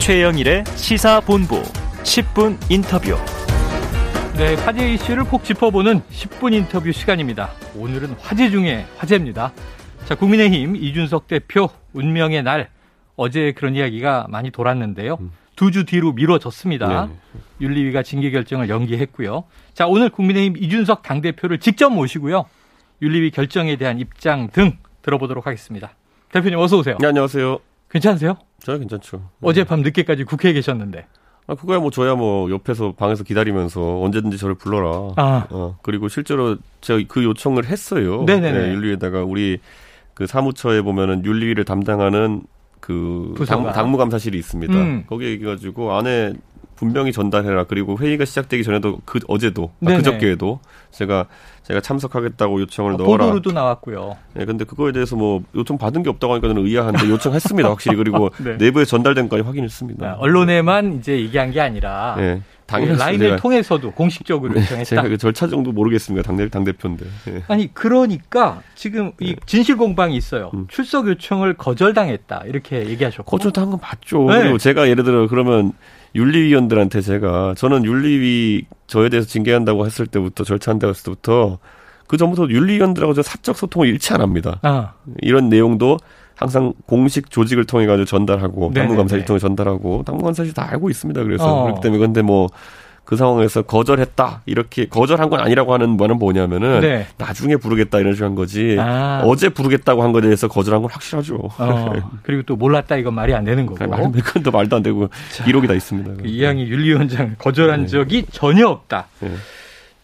최영일의 시사본부 10분 인터뷰. 네, 화제 이슈를 콕 짚어보는 10분 인터뷰 시간입니다. 오늘은 화제 중에 화제입니다. 자, 국민의힘 이준석 대표 운명의 날 어제 그런 이야기가 많이 돌았는데요. 음. 두주 뒤로 미뤄졌습니다. 네. 윤리위가 징계 결정을 연기했고요. 자, 오늘 국민의힘 이준석 당대표를 직접 모시고요. 윤리위 결정에 대한 입장 등 들어보도록 하겠습니다. 대표님 어서 오세요. 네, 안녕하세요. 괜찮으세요? 저야 괜찮죠. 어젯밤 늦게까지 국회에 계셨는데. 아, 그거야 뭐 저야 뭐 옆에서 방에서 기다리면서 언제든지 저를 불러라. 아. 어, 그리고 실제로 제가 그 요청을 했어요. 네네네. 네, 윤리에다가 우리 그 사무처에 보면은 윤리위를 담당하는 그 당, 당무감사실이 있습니다. 음. 거기에 얘기가지고 안에 분명히 전달해라. 그리고 회의가 시작되기 전에도 그 어제도 아, 그저께에도 제가 제가 참석하겠다고 요청을 아, 넣어라. 보도로도 나왔고요. 네, 근데 그거에 대해서 뭐 요청 받은 게 없다고 하니까 저는 의아한데 요청했습니다. 확실히 그리고 네. 내부에 전달된 까지 확인했습니다. 아, 언론에만 이제 얘기한 게 아니라 네. 당연히 라인을 통해서도 공식적으로 네, 요청했다. 제가 그 절차 정도 모르겠습니다. 당대 당 대표인데. 네. 아니 그러니까 지금 이 네. 진실 공방이 있어요. 음. 출석 요청을 거절당했다 이렇게 얘기하셨고. 거절당한 건 맞죠. 네. 그리고 제가 예를 들어 그러면 윤리위원들한테 제가 저는 윤리위 저에 대해서 징계한다고 했을 때부터 절차한다고 했을 때부터 그 전부터 윤리위원들하고 저 사적 소통을 잃지 않합니다. 아. 이런 내용도 항상 공식 조직을 통해 가지고 전달하고 당무감사실 통해 전달하고 당무감사실 다 알고 있습니다. 그래서 어. 그렇기 때문에 근데 뭐 그 상황에서 거절했다 이렇게 거절한 건 아니라고 하는 거는 뭐냐면은 네. 나중에 부르겠다 이런 식으로 한 거지 아. 어제 부르겠다고 한 거에 대해서 거절한 건 확실하죠. 어. 그리고 또 몰랐다 이건 말이 안 되는 거고. 말, 그건 또 말도 안 되고 자, 기록이 다 있습니다. 그 이양희 윤리위원장 거절한 네. 적이 전혀 없다. 네.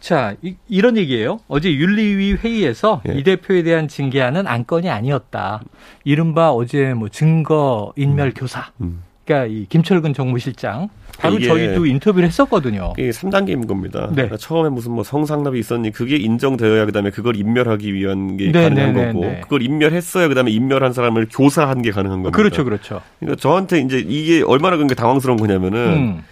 자, 이, 런 얘기예요. 어제 윤리위 회의에서 예. 이 대표에 대한 징계안은 안건이 아니었다. 이른바 어제 뭐 증거 인멸 음. 교사. 음. 그러니까 이 김철근 정무실장 바로 저희도 인터뷰를 했었거든요. 이게 3단계인 겁니다. 네. 그러니까 처음에 무슨 뭐 성상납이 있었니 그게 인정되어야 그다음에 그걸 인멸하기 위한 게 네, 가능한 네, 네 거고 네. 그걸 인멸했어야 그다음에 인멸한 사람을 교사한 게 가능한 겁니다. 그렇죠, 그렇죠. 그러니까 저한테 이제 이게 얼마나 그런 게 당황스러운 거냐면은 음.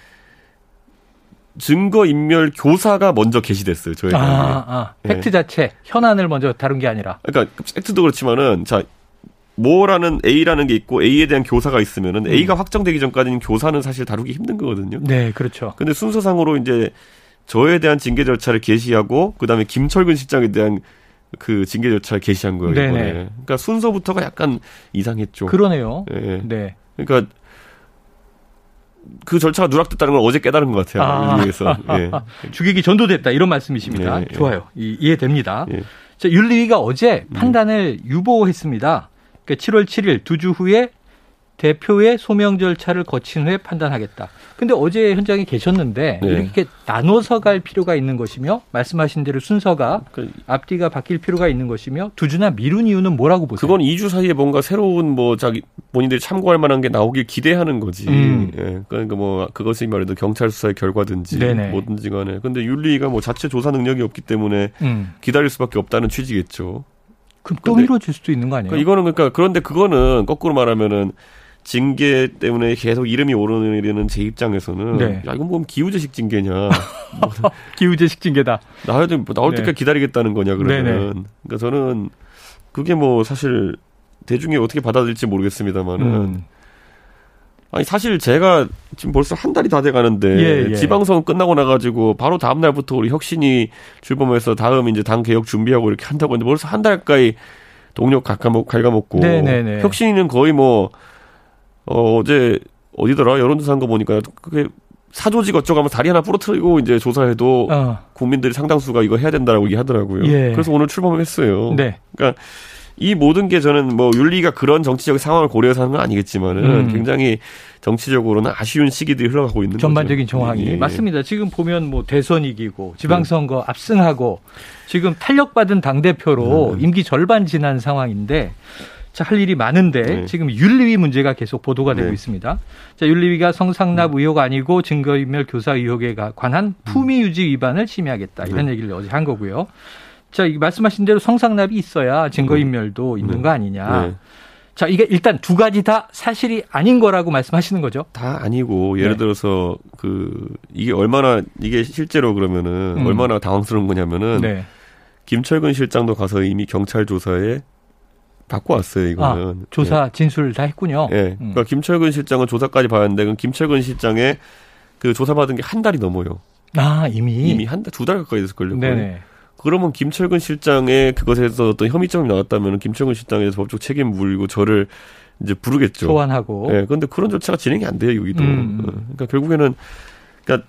증거 인멸 교사가 먼저 게시됐어요. 저희 아, 아, 팩트 네. 자체 현안을 먼저 다룬 게 아니라. 그러니까 팩트도 그렇지만은 자 뭐라는 A라는 게 있고 A에 대한 교사가 있으면은 음. A가 확정되기 전까지는 교사는 사실 다루기 힘든 거거든요. 네, 그렇죠. 근데 순서상으로 이제 저에 대한 징계 절차를 게시하고 그다음에 김철근 실장에 대한 그 징계 절차를 게시한 거예요. 네네. 이번에. 그러니까 순서부터가 약간 이상했죠. 그러네요. 네. 네. 그러니까 그 절차가 누락됐다는 걸 어제 깨달은 것 같아요. 아. 윤리위에서. 예. 주객이 전도됐다 이런 말씀이십니다. 예, 예. 좋아요. 이, 이해됩니다. 예. 자, 윤리위가 어제 음. 판단을 음. 유보했습니다. 그러니까 7월 7일 두 주 후에 대표의 소명 절차를 거친 후에 판단하겠다. 근데 어제 현장에 계셨는데 네. 이렇게 나눠서 갈 필요가 있는 것이며 말씀하신 대로 순서가 그, 앞뒤가 바뀔 필요가 있는 것이며 두 주나 미룬 이유는 뭐라고 보세요? 그건 2주 사이에 뭔가 새로운 뭐 자기 본인들이 참고할 만한 게 나오길 기대하는 거지. 음. 예. 그러니까 뭐 그것이 말해도 경찰 수사의 결과든지 네네. 뭐든지 간에. 근데 윤리가 뭐 자체 조사 능력이 없기 때문에 음. 기다릴 수밖에 없다는 취지겠죠. 그럼 또 미뤄질 수도 있는 거 아니에요? 그러니까 이거는 그러니까 그런데 그거는 거꾸로 말하면은 징계 때문에 계속 이름이 오르는 제 입장에서는 네. 야 이건 뭐 기우제식 징계냐 기우제식 징계다 나올 때 나올 네. 때까지 기다리겠다는 거냐 그러면 네네. 그러니까 저는 그게 뭐 사실 대중이 어떻게 받아들일지 모르겠습니다만은 음. 아니 사실 제가 지금 벌써 한 달이 다 돼가는데 예, 예. 지방선 끝나고 나가지고 바로 다음 날부터 우리 혁신이 출범해서 다음 이제 당 개혁 준비하고 이렇게 한다고 했는데 벌써 한 달 가까이 동력 갉아먹고 네네네. 혁신이는 거의 뭐 어, 어제 어디더라 여론조사 한 거 보니까 그게 사조직 어쩌고 하면 다리 하나 부러뜨리고 이제 조사해도 어. 국민들이 상당수가 이거 해야 된다라고 얘기하더라고요. 예. 그래서 오늘 출범을 했어요. 네. 그러니까 이 모든 게 저는 뭐 윤리가 그런 정치적 상황을 고려해서 하는 건 아니겠지만은 음. 굉장히 정치적으로는 아쉬운 시기들이 흘러가고 있는 전반적인 거죠. 정황이 예. 맞습니다. 지금 보면 뭐 대선 이기고 지방선거 음. 압승하고 지금 탄력받은 당 대표로 음. 임기 절반 지난 상황인데 자, 할 일이 많은데 네. 지금 윤리위 문제가 계속 보도가 되고 네. 있습니다. 자, 윤리위가 성상납 음. 의혹 아니고 증거인멸 교사 의혹에 관한 음. 품위 유지 위반을 심의하겠다. 이런 네. 얘기를 어제 한 거고요. 자, 이 말씀하신 대로 성상납이 있어야 증거인멸도 음. 있는 네. 거 아니냐. 네. 자, 이게 일단 두 가지 다 사실이 아닌 거라고 말씀하시는 거죠? 다 아니고 예를 네. 들어서 그 이게 얼마나 이게 실제로 그러면은 음. 얼마나 당황스러운 거냐면은 네. 김철근 실장도 가서 이미 경찰 조사에 받고 왔어요, 이거는. 아, 조사 진술 다 했군요. 예. 네. 그러니까 김철근 실장은 조사까지 봐야하는데 그럼 김철근 실장의 그 조사받은 게 한 달이 넘어요. 아, 이미? 이미 한 달, 두 달 가까이 됐을걸요. 네네. 그러면 김철근 실장의 그것에서 어떤 혐의점이 나왔다면 김철근 실장에 대해서 법적 책임 물고 저를 이제 부르겠죠. 소환하고. 예. 네, 그런데 그런 절차가 진행이 안 돼요, 여기도. 음. 어, 그러니까 결국에는 그러니까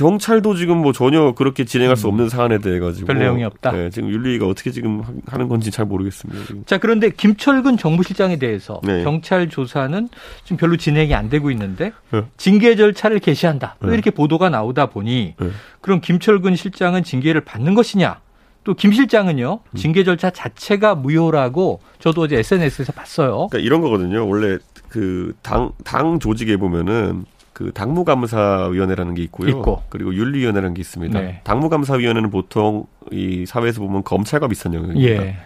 경찰도 지금 뭐 전혀 그렇게 진행할 수 음. 없는 사안에 대해 가지고 별 내용이 없다. 네, 지금 윤리위가 어떻게 지금 하는 건지 잘 모르겠습니다. 지금. 자 그런데 김철근 정부실장에 대해서 네. 경찰 조사는 지금 별로 진행이 안 되고 있는데 네. 징계 절차를 개시한다. 네. 이렇게 보도가 나오다 보니 네. 그럼 김철근 실장은 징계를 받는 것이냐? 또김 실장은요 음. 징계 절차 자체가 무효라고 저도 어제 SNS에서 봤어요. 그러니까 이런 거거든요. 원래 그 당당 조직에 보면은 그 당무감사위원회라는 게 있고요. 있고. 그리고 윤리위원회라는 게 있습니다. 네. 당무감사위원회는 보통 이 사회에서 보면 검찰과 비슷한 영역입니다. 예.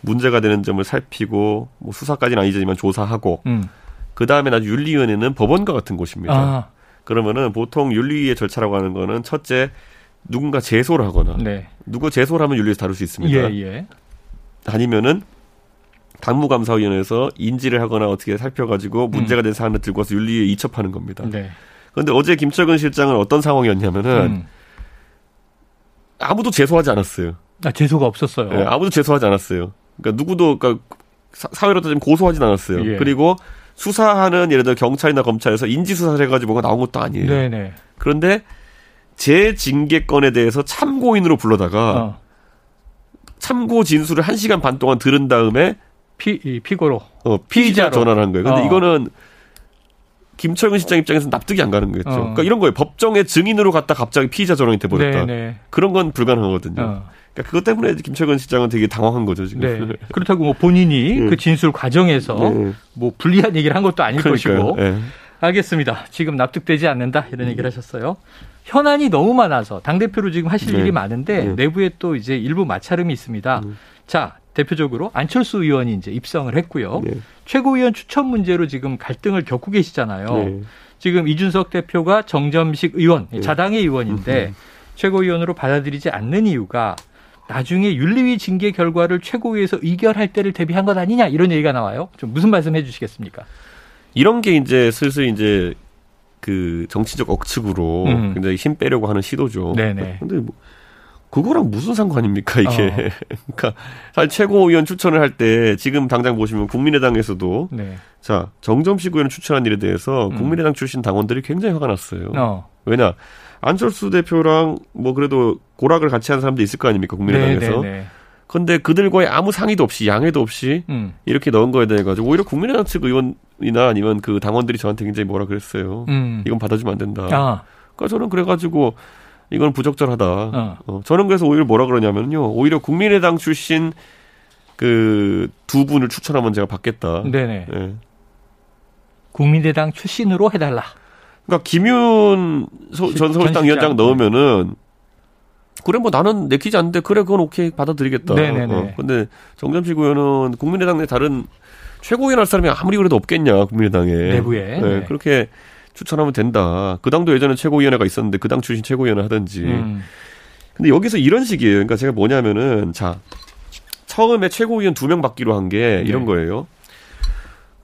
문제가 되는 점을 살피고 뭐 수사까지는 아니지만 조사하고 음. 그 다음에 나중 윤리위원회는 법원과 같은 곳입니다. 아. 그러면은 보통 윤리위의 절차라고 하는 거는 첫째 누군가 제소를 하거나 네. 누구 제소를 하면 윤리에서 다룰 수 있습니다. 예, 예. 아니면은 당무감사위원회에서 인지를 하거나 어떻게 살펴가지고 문제가 된 사안을 들고 와서 윤리에 이첩하는 겁니다. 네. 그런데 어제 김철근 실장은 어떤 상황이었냐면은 음. 아무도 제소하지 않았어요. 아, 제소가 없었어요. 네, 아무도 제소하지 않았어요. 그러니까 누구도 그러니까 사회로 따지면 고소하진 않았어요. 예. 그리고 수사하는 예를 들어 경찰이나 검찰에서 인지 수사를 해가지고 뭐가 나온 것도 아니에요. 네네. 그런데 재징계건에 대해서 참고인으로 불러다가 어. 참고 진술을 한 시간 반 동안 들은 다음에 피, 피고로. 어, 피의자 전환한 거예요. 근데 어. 이거는 김철근 실장 입장에서 납득이 안 가는 거겠죠. 어. 그러니까 이런 거예요. 법정의 증인으로 갔다 갑자기 피의자 전환이 돼버렸다. 네네. 네. 그런 건 불가능하거든요. 어. 그러니까 그것 때문에 김철근 실장은 되게 당황한 거죠 지금. 네. 그렇다고 뭐 본인이 네. 그 진술 과정에서 네. 뭐 불리한 얘기를 한 것도 아닐 그러니까요. 것이고. 네. 알겠습니다. 지금 납득되지 않는다 이런 얘기를 하셨어요. 현안이 너무 많아서 당 대표로 지금 하실 네. 일이 많은데 네. 내부에 또 이제 일부 마찰음이 있습니다. 음. 자 대표적으로 안철수 의원이 이제 입성을 했고요. 네. 최고위원 추천 문제로 지금 갈등을 겪고 계시잖아요. 네. 지금 이준석 대표가 정점식 의원, 네. 자당의 의원인데 음. 최고위원으로 받아들이지 않는 이유가 나중에 윤리위 징계 결과를 최고위에서 의결할 때를 대비한 것 아니냐 이런 얘기가 나와요. 좀 무슨 말씀 해주시겠습니까? 이런 게 이제 슬슬 이제 그 정치적 억측으로 음. 굉장히 힘 빼려고 하는 시도죠. 네네. 근데 뭐 그거랑 무슨 상관입니까 이게? 어. 그러니까 사실 최고위원 추천을 할 때 지금 당장 보시면 국민의당에서도 네. 자 정점식 의원 추천한 일에 대해서 음. 국민의당 출신 당원들이 굉장히 화가 났어요. 어. 왜냐 안철수 대표랑 뭐 그래도 고락을 같이 한 사람도 있을 거 아닙니까 국민의당에서. 네, 네, 네. 근데 그들과의 아무 상의도 없이 양해도 없이 음. 이렇게 넣은 거에 대해 가지고 오히려 국민의당 측 의원이나 아니면 그 당원들이 저한테 굉장히 뭐라 그랬어요. 음. 이건 받아주면 안 된다. 아. 그러니까 저는 그래가지고 이건 부적절하다. 어. 어. 저는 그래서 오히려 뭐라 그러냐면요. 오히려 국민의당 출신 그 두 분을 추천하면 제가 받겠다. 네네. 네. 국민의당 출신으로 해달라. 그러니까 김윤 소, 전 서울당 위원장 넣으면은 그래 뭐 나는 내키지 않는데 그래 그건 오케이 받아들이겠다. 네네네. 어. 근데 정점식 의원은 국민의당 내 다른 최고위원 할 사람이 아무리 그래도 없겠냐 국민의당에 내부에 네, 네. 그렇게 추천하면 된다. 그 당도 예전에 최고위원회가 있었는데 그 당 출신 최고위원회 하든지. 음. 근데 여기서 이런 식이에요. 그러니까 제가 뭐냐면은 자 처음에 최고위원 두 명 받기로 한 게 이런 네. 거예요.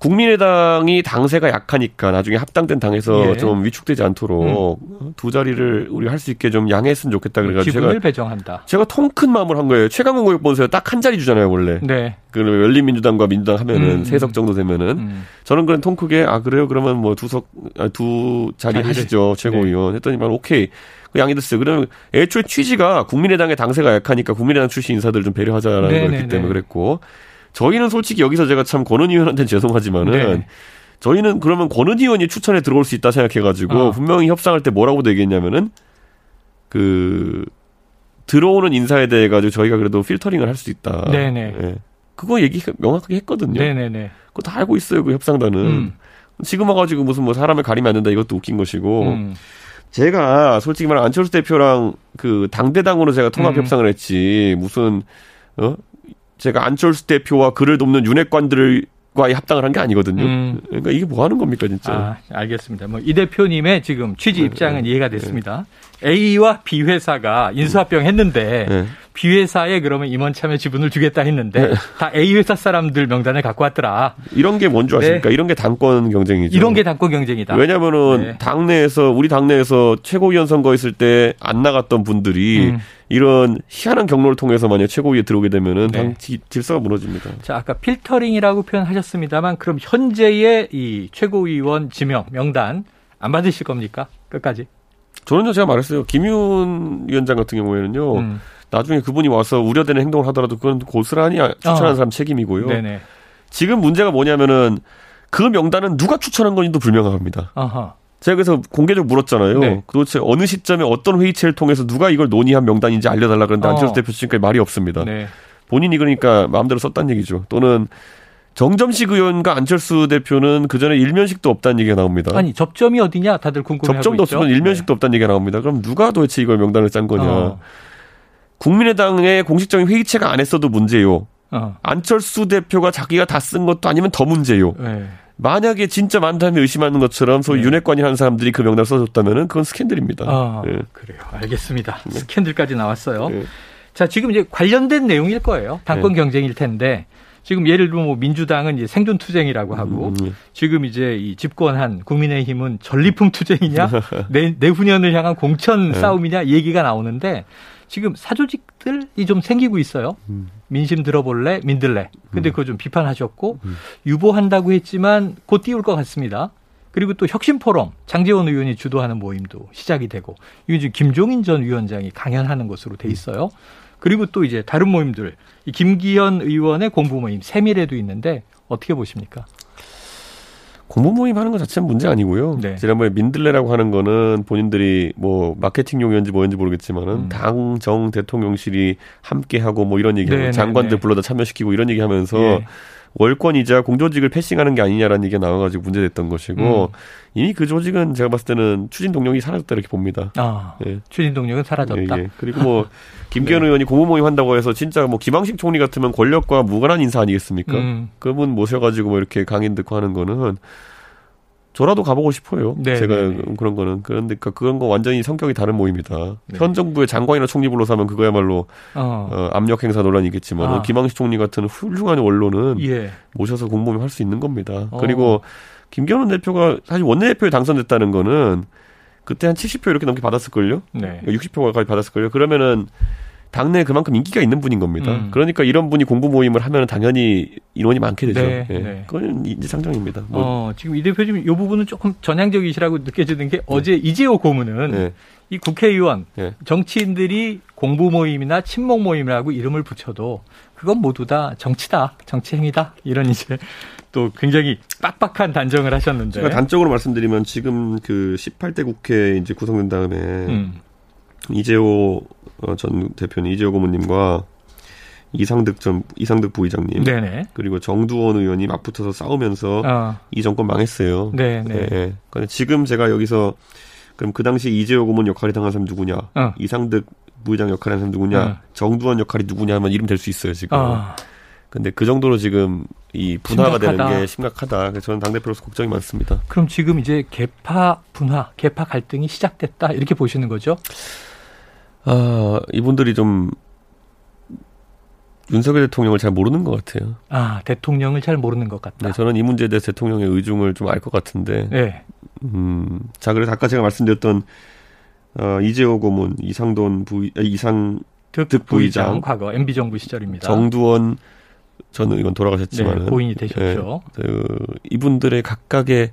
국민의당이 당세가 약하니까 나중에 합당된 당에서 예. 좀 위축되지 않도록 음. 두 자리를 우리 할 수 있게 좀 양해했으면 좋겠다 그래가지고 제가 배정한다. 제가 통 큰 마음을 한 거예요. 최강훈 고역본부에서 딱한 자리 주잖아요 원래. 네. 그 열린민주당과 민주당 하면은 음. 세석 정도 되면은 음. 저는 그런 통 크게 아 그래요 그러면 뭐 두석 아, 두 자리 자리를. 하시죠 최고위원 네. 했더니만 오케이 그 양이 됐어요. 그러면 애초에 취지가 국민의당의 당세가 약하니까 국민의당 출신 인사들 좀 배려하자라는 네, 거였기 네, 때문에 네. 그랬고 저희는 솔직히 여기서 제가 참 권은 의원한테는 죄송하지만은 네. 저희는 그러면 권은 의원이 추천에 들어올 수 있다 생각해가지고 어. 분명히 협상할 때 뭐라고 얘기했냐면은 그 들어오는 인사에 대해 가지고 저희가 그래도 필터링을 할 수 있다. 네네. 예. 그거 얘기 명확하게 했거든요. 네네네. 그거 다 알고 있어요 그 협상단은. 음. 지금 와가지고 무슨 뭐 사람을 가리면 안 된다 이것도 웃긴 것이고. 음. 제가 솔직히 말하면 안철수 대표랑 그 당대당으로 제가 통합 음. 협상을 했지 무슨 어 제가 안철수 대표와 그를 돕는 윤핵관들을 과의 합당을 한 게 아니거든요. 음. 그러니까 이게 뭐 하는 겁니까, 진짜? 아, 알겠습니다. 뭐 이 대표님의 지금 취지 네, 입장은 네, 이해가 됐습니다. 네. A와 B 회사가 인수합병 했는데 네. B회사에 그러면 임원 참여 지분을 주겠다 했는데 네. 다 A회사 사람들 명단을 갖고 왔더라. 이런 게 뭔지 아십니까? 네. 이런 게 당권 경쟁이죠. 이런 게 당권 경쟁이다. 왜냐면은 네. 당내에서 우리 당내에서 최고위원 선거 있을 때 안 나갔던 분들이 음. 이런 희한한 경로를 통해서 만약 최고위에 들어오게 되면은 네. 당 질서가 무너집니다. 자, 아까 필터링이라고 표현하셨습니다만 그럼 현재의 이 최고위원 지명 명단 안 받으실 겁니까? 끝까지? 저는요 제가 말했어요. 김윤 위원장 같은 경우에는요. 음. 나중에 그분이 와서 우려되는 행동을 하더라도 그건 고스란히 추천하는 어. 사람 책임이고요. 네네. 지금 문제가 뭐냐면은 그 명단은 누가 추천한 건지도 불명확합니다. 아하. 제가 그래서 공개적으로 물었잖아요. 네. 도대체 어느 시점에 어떤 회의체를 통해서 누가 이걸 논의한 명단인지 알려달라 그런데 어. 안철수 대표 지금까지 말이 없습니다. 네. 본인이 그러니까 마음대로 썼다는 얘기죠. 또는 정점식 의원과 안철수 대표는 그 전에 일면식도 없다는 얘기가 나옵니다. 아니 접점이 어디냐 다들 궁금해하고 접점도 없으면 일면식도 네. 없다는 얘기가 나옵니다. 그럼 누가 도대체 이걸 명단을 짠 거냐? 어. 국민의당의 공식적인 회의체가 안 했어도 문제요. 어. 안철수 대표가 자기가 다 쓴 것도 아니면 더 문제요. 네. 만약에 진짜 많다면 의심하는 것처럼 소위 네. 윤핵관이 하는 사람들이 그 명단을 써줬다면 그건 스캔들입니다. 아, 네. 그래요. 알겠습니다. 네. 스캔들까지 나왔어요. 네. 자, 지금 이제 관련된 내용일 거예요. 당권 네. 경쟁일 텐데 지금 예를 들면 뭐 민주당은 이제 생존 투쟁이라고 하고 음, 음. 지금 이제 이 집권한 국민의힘은 전리품 투쟁이냐 내, 내후년을 향한 공천 싸움이냐 얘기가 나오는데 지금 사조직들이 좀 생기고 있어요. 음. 민심 들어볼래, 민들래. 근데 음. 그거 좀 비판하셨고 음. 유보한다고 했지만 곧 띄울 것 같습니다. 그리고 또 혁신포럼 장재원 의원이 주도하는 모임도 시작이 되고 이게 지금 김종인 전 위원장이 강연하는 것으로 돼 있어요. 그리고 또 이제 다른 모임들 이 김기현 의원의 공부 모임 세밀에도 있는데 어떻게 보십니까? 공부 모임 하는 것 자체는 문제 아니고요. 네. 지난번에 민들레라고 하는 거는 본인들이 뭐 마케팅 용이었는지 뭐였는지 모르겠지만은 음. 당정 대통령실이 함께 하고 뭐 이런 얘기하고 네, 네, 장관들 네. 불러다 참여시키고 이런 얘기하면서 네. 월권이자 공조직을 패싱하는 게 아니냐라는 얘기가 나와가지고 문제됐던 것이고 음. 이미 그 조직은 제가 봤을 때는 추진 동력이 사라졌다 이렇게 봅니다. 아, 예. 추진 동력은 사라졌다. 예, 예. 그리고 뭐 김기현 네. 의원이 고무 모임 한다고 해서 진짜 뭐 김항식 총리 같으면 권력과 무관한 인사 아니겠습니까? 음. 그분 모셔가지고 뭐 이렇게 강연 듣고 하는 거는 저라도 가보고 싶어요. 네, 제가 네, 네. 그런 거는 그런데 그 그런 거 완전히 성격이 다른 모임이다. 네. 현 정부의 장관이나 총리 불러서 하면 그거야말로 어. 어 압력 행사 논란이겠지만 아. 김항식 총리 같은 훌륭한 원로는 예. 모셔서 공모임 할수 있는 겁니다. 어. 그리고 김경원 대표가 사실 원내대표에 당선됐다는 거는 그때 한 70표 이렇게 넘게 받았을걸요. 네. 60표까지 받았을걸요. 그러면은 당내에 그만큼 인기가 있는 분인 겁니다. 음. 그러니까 이런 분이 공부 모임을 하면 당연히 인원이 많게 되죠. 네, 네. 네. 그건 인지상정입니다. 뭐. 어, 지금 이 대표님 이 부분은 조금 전향적이시라고 느껴지는 게 네. 어제 이재호 고문은 네. 이 국회의원 네. 정치인들이 공부 모임이나 친목 모임이라고 이름을 붙여도 그건 모두 다 정치다, 정치 행위다 이런 이제 또 굉장히 빡빡한 단정을 하셨는데. 제가 단적으로 말씀드리면 지금 그 18대 국회 이제 구성된 다음에 음. 이재호 어, 전 대표님 이재호 고모님과 이상득 전 이상득 부의장님 네네. 그리고 정두원 의원이 맞붙어서 싸우면서 어. 이 정권 망했어요. 네네. 네. 네. 근데 지금 제가 여기서 그럼 그 당시 이재호 고문 역할이 당한 사람 누구냐? 어. 이상득 부의장 역할을 한 사람 누구냐? 어. 정두원 역할이 누구냐 하면 이름 될 수 있어요 지금. 어. 근데 그 정도로 지금 이 분화가 심각하다. 되는 게 심각하다. 그래서 저는 당대표로서 걱정이 많습니다. 그럼 지금 이제 개파 분화, 개파 갈등이 시작됐다 이렇게 보시는 거죠? 아, 이분들이 좀 윤석열 대통령을 잘 모르는 것 같아요. 아, 대통령을 잘 모르는 것 같다. 네, 저는 이 문제에 대해서 대통령의 의중을 좀 알 것 같은데. 네. 음, 자, 그래서 아까 제가 말씀드렸던 어, 이재호 고문, 이상돈 부의, 아, 이상 득, 부의장, 과거 MB 정부 시절입니다. 정두원 전 의원 돌아가셨지만 네, 고인이 되셨죠. 네, 그, 이분들의 각각의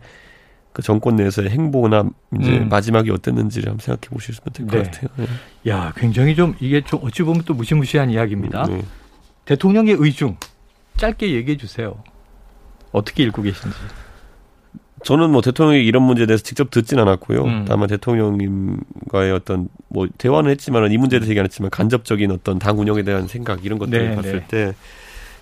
그 정권 내에서의 행보나 이제 음. 마지막이 어땠는지를 한번 생각해 보시면 될것 네. 같아요. 네. 야, 굉장히 좀 이게 좀 어찌 보면 또 무시무시한 이야기입니다. 네. 대통령의 의중 짧게 얘기해 주세요. 어떻게 읽고 계신지. 저는 뭐 대통령이 이런 문제에 대해서 직접 듣진 않았고요. 음. 다만 대통령님과의 어떤 뭐 대화는 했지만 이 문제에 대해서 얘기 안 했지만 간접적인 어떤 당 운영에 대한 생각 이런 것들을 네, 봤을 네. 때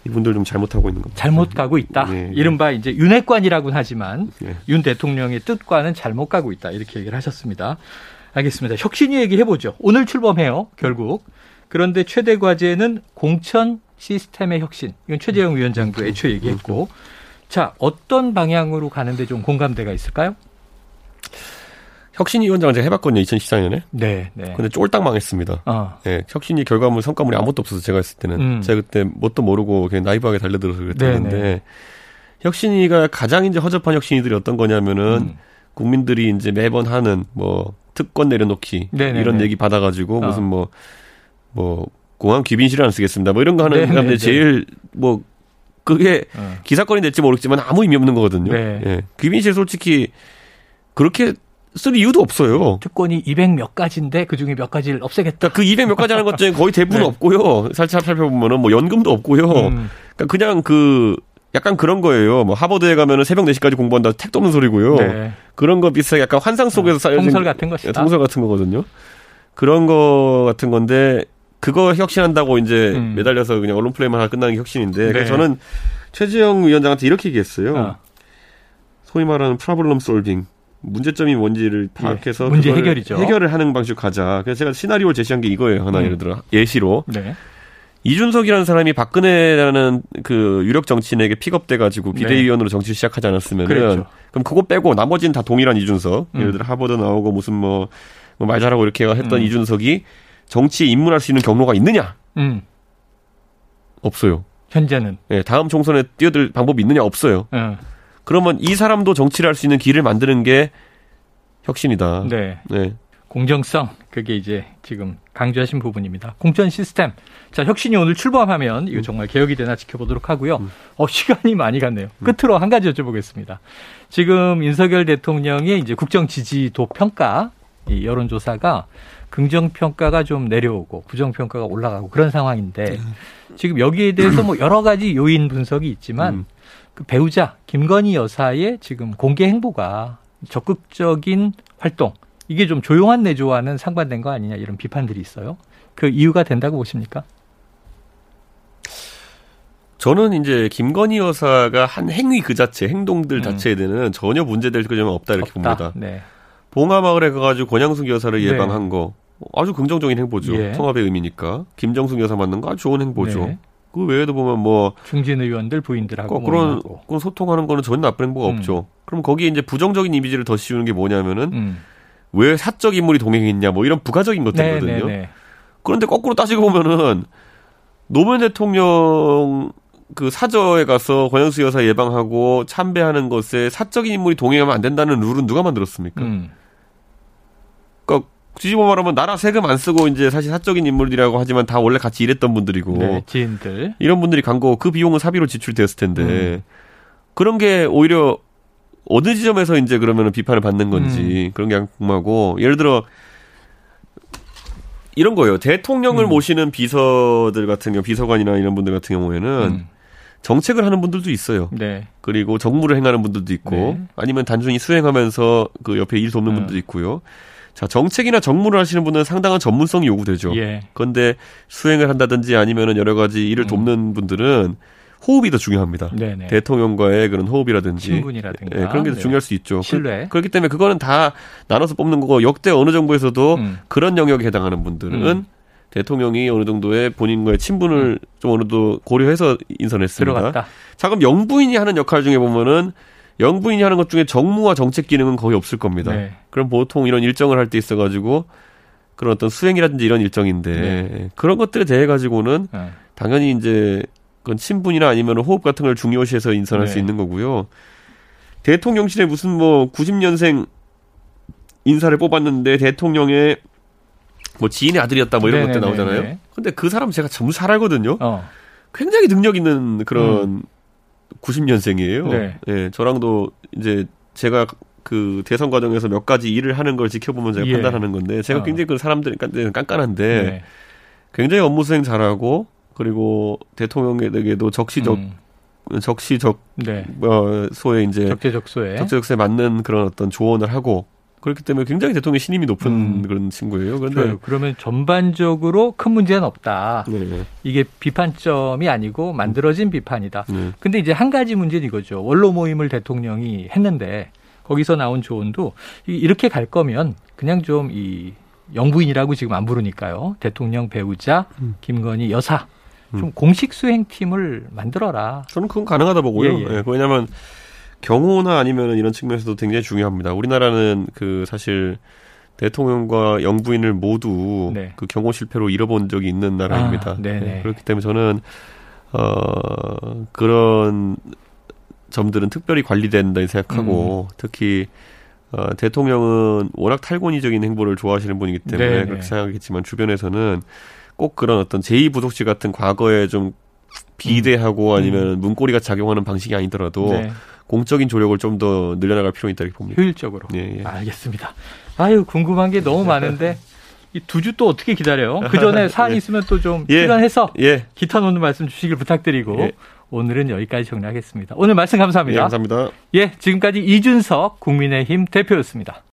이분들 좀 잘못하고 있는 겁니다. 잘못 가고 있다. 네, 이른바 이제 윤핵관이라고는 하지만 네. 윤 대통령의 뜻과는 잘못 가고 있다. 이렇게 얘기를 하셨습니다. 알겠습니다. 혁신이 얘기해 보죠. 오늘 출범해요. 결국. 그런데 최대 과제는 공천 시스템의 혁신. 이건 최재형 위원장도 애초에 얘기했고. 자, 어떤 방향으로 가는데 좀 공감대가 있을까요? 혁신위 원장을 제가 해봤거든요, 2014년에. 네, 네. 근데 쫄딱 망했습니다. 어. 네, 혁신위 결과물, 성과물이 아무것도 없어서 제가 했을 때는. 음. 제가 그때 뭣도 모르고 그냥 나이브하게 달려들어서 그랬는데, 네, 네. 혁신위가 가장 이제 허접한 혁신위들이 어떤 거냐면은, 음. 국민들이 이제 매번 하는 뭐, 특권 내려놓기, 네네네. 네, 이런 네. 얘기 받아가지고, 어. 무슨 뭐, 뭐, 공항 귀빈실을 안 쓰겠습니다. 뭐 이런 거 하는 사람들 제일 뭐, 그게 어. 기사건이 될지 모르겠지만 아무 의미 없는 거거든요. 네. 예. 귀빈실 솔직히 그렇게 쓸 이유도 없어요. 특권이 200 몇 가지인데 그 중에 몇 가지를 없애겠다. 그러니까 그200 몇 가지 하는 것 중에 거의 대부분 네. 없고요. 살짝 살펴보면은 뭐 연금도 없고요. 음. 그러니까 그냥 그 약간 그런 거예요. 뭐 하버드에 가면은 새벽 4시까지 공부한다 택도 없는 소리고요. 네. 그런 거 비슷하게 약간 환상 속에서 어, 쌓여진 통설 같은 것이다. 통설 같은 거거든요. 그런 거 같은 건데 그거 혁신한다고 이제 음. 매달려서 그냥 언론 플레이만 하나 끝나는 게 혁신인데 네. 저는 최지영 위원장한테 이렇게 얘기했어요. 어. 소위 말하는 problem solving. 문제점이 뭔지를 예, 파악해서 예, 문제 해결이죠. 해결을 하는 방식으로 가자. 그래서 제가 시나리오를 제시한 게 이거예요. 하나 음. 예를 들어 예시로 네. 이준석이라는 사람이 박근혜라는 그 유력 정치인에게 픽업돼 가지고 네. 비대위원으로 네. 정치를 시작하지 않았으면은. 그럼 그거 빼고 나머지는 다 동일한 이준석. 음. 예를 들어 하버드 나오고 무슨 뭐, 뭐말 잘하고 이렇게 했던 음. 이준석이 정치에 입문할 수 있는 경로가 있느냐? 음. 없어요. 현재는. 예, 네, 다음 총선에 뛰어들 방법이 있느냐 없어요. 음. 그러면 이 사람도 정치를 할 수 있는 길을 만드는 게 혁신이다. 네. 네. 공정성 그게 이제 지금 강조하신 부분입니다. 공천 시스템. 자, 혁신이 오늘 출범하면 이거 정말 개혁이 되나 지켜보도록 하고요. 음. 어, 시간이 많이 갔네요. 음. 끝으로 한 가지 여쭤보겠습니다. 지금 윤석열 대통령의 이제 국정 지지도 평가 이 여론조사가 긍정 평가가 좀 내려오고 부정 평가가 올라가고 그런 상황인데 음. 지금 여기에 대해서 뭐 여러 가지 요인 분석이 있지만 그 배우자 김건희 여사의 지금 공개 행보가 적극적인 활동 이게 좀 조용한 내조와는 상반된 거 아니냐 이런 비판들이 있어요. 그 이유가 된다고 보십니까? 저는 이제 김건희 여사가 한 행위 그 자체, 행동들 음. 자체에 대해서는 전혀 문제될 점은 없다 이렇게 없다. 봅니다. 네. 봉하마을에 가가지고 권양숙 여사를 네. 예방한 거 아주 긍정적인 행보죠. 예. 통합의 의미니까. 김정숙 여사 맞는 거 아주 좋은 행보죠. 네. 그 외에도 보면 뭐 중진 의원들 부인들하고 뭐 그런 그런 소통하는 거는 전혀 나쁜 행보가 음. 없죠. 그럼 거기에 이제 부정적인 이미지를 더 씌우는 게 뭐냐면은 음. 왜 사적 인물이 동행했냐 뭐 이런 부가적인 것들이거든요. 네, 네, 네. 그런데 거꾸로 따지고 보면은 노무현 대통령 그 사저에 가서 권영수 여사 예방하고 참배하는 것에 사적인 인물이 동행하면 안 된다는 룰은 누가 만들었습니까? 음. 뒤집어 말하면 나라 세금 안 쓰고 이제 사실 사적인 인물들이라고 하지만 다 원래 같이 일했던 분들이고 네, 지인들 이런 분들이 간 거 그 비용은 사비로 지출되었을 텐데 음. 그런 게 오히려 어느 지점에서 이제 그러면은 비판을 받는 건지 음. 그런 게 궁금하고 예를 들어 이런 거예요. 대통령을 음. 모시는 비서들 같은 경우 비서관이나 이런 분들 같은 경우에는 음. 정책을 하는 분들도 있어요. 네. 그리고 정무를 행하는 분들도 있고 네. 아니면 단순히 수행하면서 그 옆에 일 돕는 음. 분들도 있고요. 자, 정책이나 정무를 하시는 분은 상당한 전문성이 요구되죠. 예. 그런데 수행을 한다든지 아니면은 여러 가지 일을 음. 돕는 분들은 호흡이 더 중요합니다. 네네. 대통령과의 그런 호흡이라든지 친분이라든가 네, 그런 게 더 중요할 수 있죠. 신뢰. 그, 렇기 때문에 그거는 다 나눠서 뽑는 거고 역대 어느 정부에서도 음. 그런 영역에 해당하는 분들은 음. 대통령이 어느 정도의 본인과의 친분을 음. 좀 어느 정도 고려해서 인선했습니다. 들어갔다. 자 그럼 영부인이 하는 역할 중에 보면은 영부인이 하는 것 중에 정무와 정책 기능은 거의 없을 겁니다. 네. 그럼 보통 이런 일정을 할 때 있어 가지고 그런 어떤 수행이라든지 이런 일정인데 네. 그런 것들에 대해 가지고는 네. 당연히 이제 그건 친분이나 아니면 호흡 같은 걸 중요시해서 인선할 네. 수 있는 거고요. 대통령실에 무슨 뭐 90년생 인사를 뽑았는데 대통령의 뭐 지인의 아들이었다 뭐 이런 네네네네. 것들 나오잖아요. 근데 그 사람 제가 전부 잘 알거든요. 어. 굉장히 능력 있는 그런 음. 90년생이에요. 네. 예, 저랑도 이제 제가 그 대선 과정에서 몇 가지 일을 하는 걸 지켜보면 제가 예. 판단하는 건데 제가 어. 굉장히 그 사람들 깐깐한데 네. 굉장히 업무 수행 잘하고 그리고 대통령에게도 적시적 음. 적시적 네. 어 소에 이제 적재적소에 적재적소에 맞는 그런 어떤 조언을 하고 그렇기 때문에 굉장히 대통령 신임이 높은 음. 그런 친구예요. 그런데 좋아요. 그러면 전반적으로 큰 문제는 없다. 네. 이게 비판점이 아니고 만들어진 비판이다. 네. 근데 이제 한 가지 문제는 이거죠. 원로 모임을 대통령이 했는데 거기서 나온 조언도 이렇게 갈 거면 그냥 좀 이 영부인이라고 지금 안 부르니까요. 대통령 배우자 음. 김건희 여사 좀 음. 공식 수행팀을 만들어라. 저는 그건 가능하다 보고요. 예, 예. 예, 왜냐하면 경호나 아니면 이런 측면에서도 굉장히 중요합니다. 우리나라는 그 사실 대통령과 영부인을 모두 네. 그 경호 실패로 잃어본 적이 있는 나라입니다. 아, 네, 그렇기 때문에 저는 어 그런 점들은 특별히 관리된다 생각하고 음. 특히 어, 대통령은 워낙 탈권위적인 행보를 좋아하시는 분이기 때문에 네네. 그렇게 생각하겠지만 주변에서는 꼭 그런 어떤 제2부속실 같은 과거에 좀 비대하고 음. 아니면 음. 문고리가 작용하는 방식이 아니더라도 네. 공적인 조력을 좀 더 늘려나갈 필요가 있다고 봅니다. 효율적으로. 예, 예. 알겠습니다. 아유 궁금한 게 너무 많은데 이 두 주 또 어떻게 기다려요? 그 전에 사안이 예. 있으면 또좀 예. 필요해서 예. 기타 놓는 말씀 주시길 부탁드리고 예. 오늘은 여기까지 정리하겠습니다. 오늘 말씀 감사합니다. 예, 감사합니다. 예, 지금까지 이준석 국민의힘 대표였습니다.